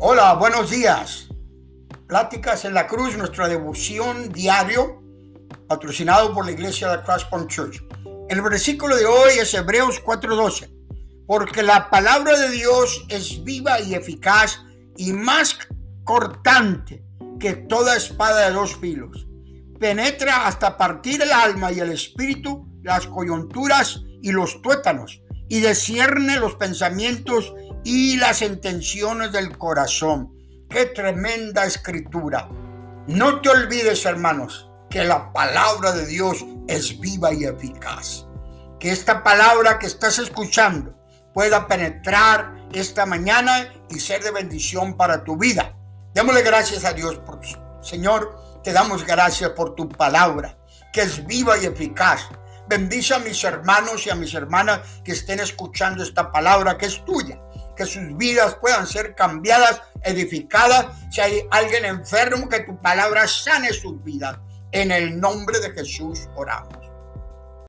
Hola, buenos días. Pláticas en la Cruz, nuestra devoción diario, patrocinado por la iglesia de Crosspoint Church. El versículo de hoy es Hebreos 4:12, porque la palabra de Dios es viva y eficaz y más cortante que toda espada de dos filos. Penetra hasta partir el alma y el espíritu, las coyunturas y los tuétanos, y descierne los pensamientos y las intenciones del corazón. Qué tremenda escritura. No te olvides, hermanos, que la palabra de Dios es viva y eficaz. Que esta palabra que estás escuchando pueda penetrar esta mañana y ser de bendición para tu vida. Démosle gracias a Dios por Señor, te damos gracias por tu palabra, que es viva y eficaz. Bendice a mis hermanos y a mis hermanas que estén escuchando esta palabra que es tuya que sus vidas puedan ser cambiadas, edificadas. Si hay alguien enfermo, que tu palabra sane sus vidas. En el nombre de Jesús oramos.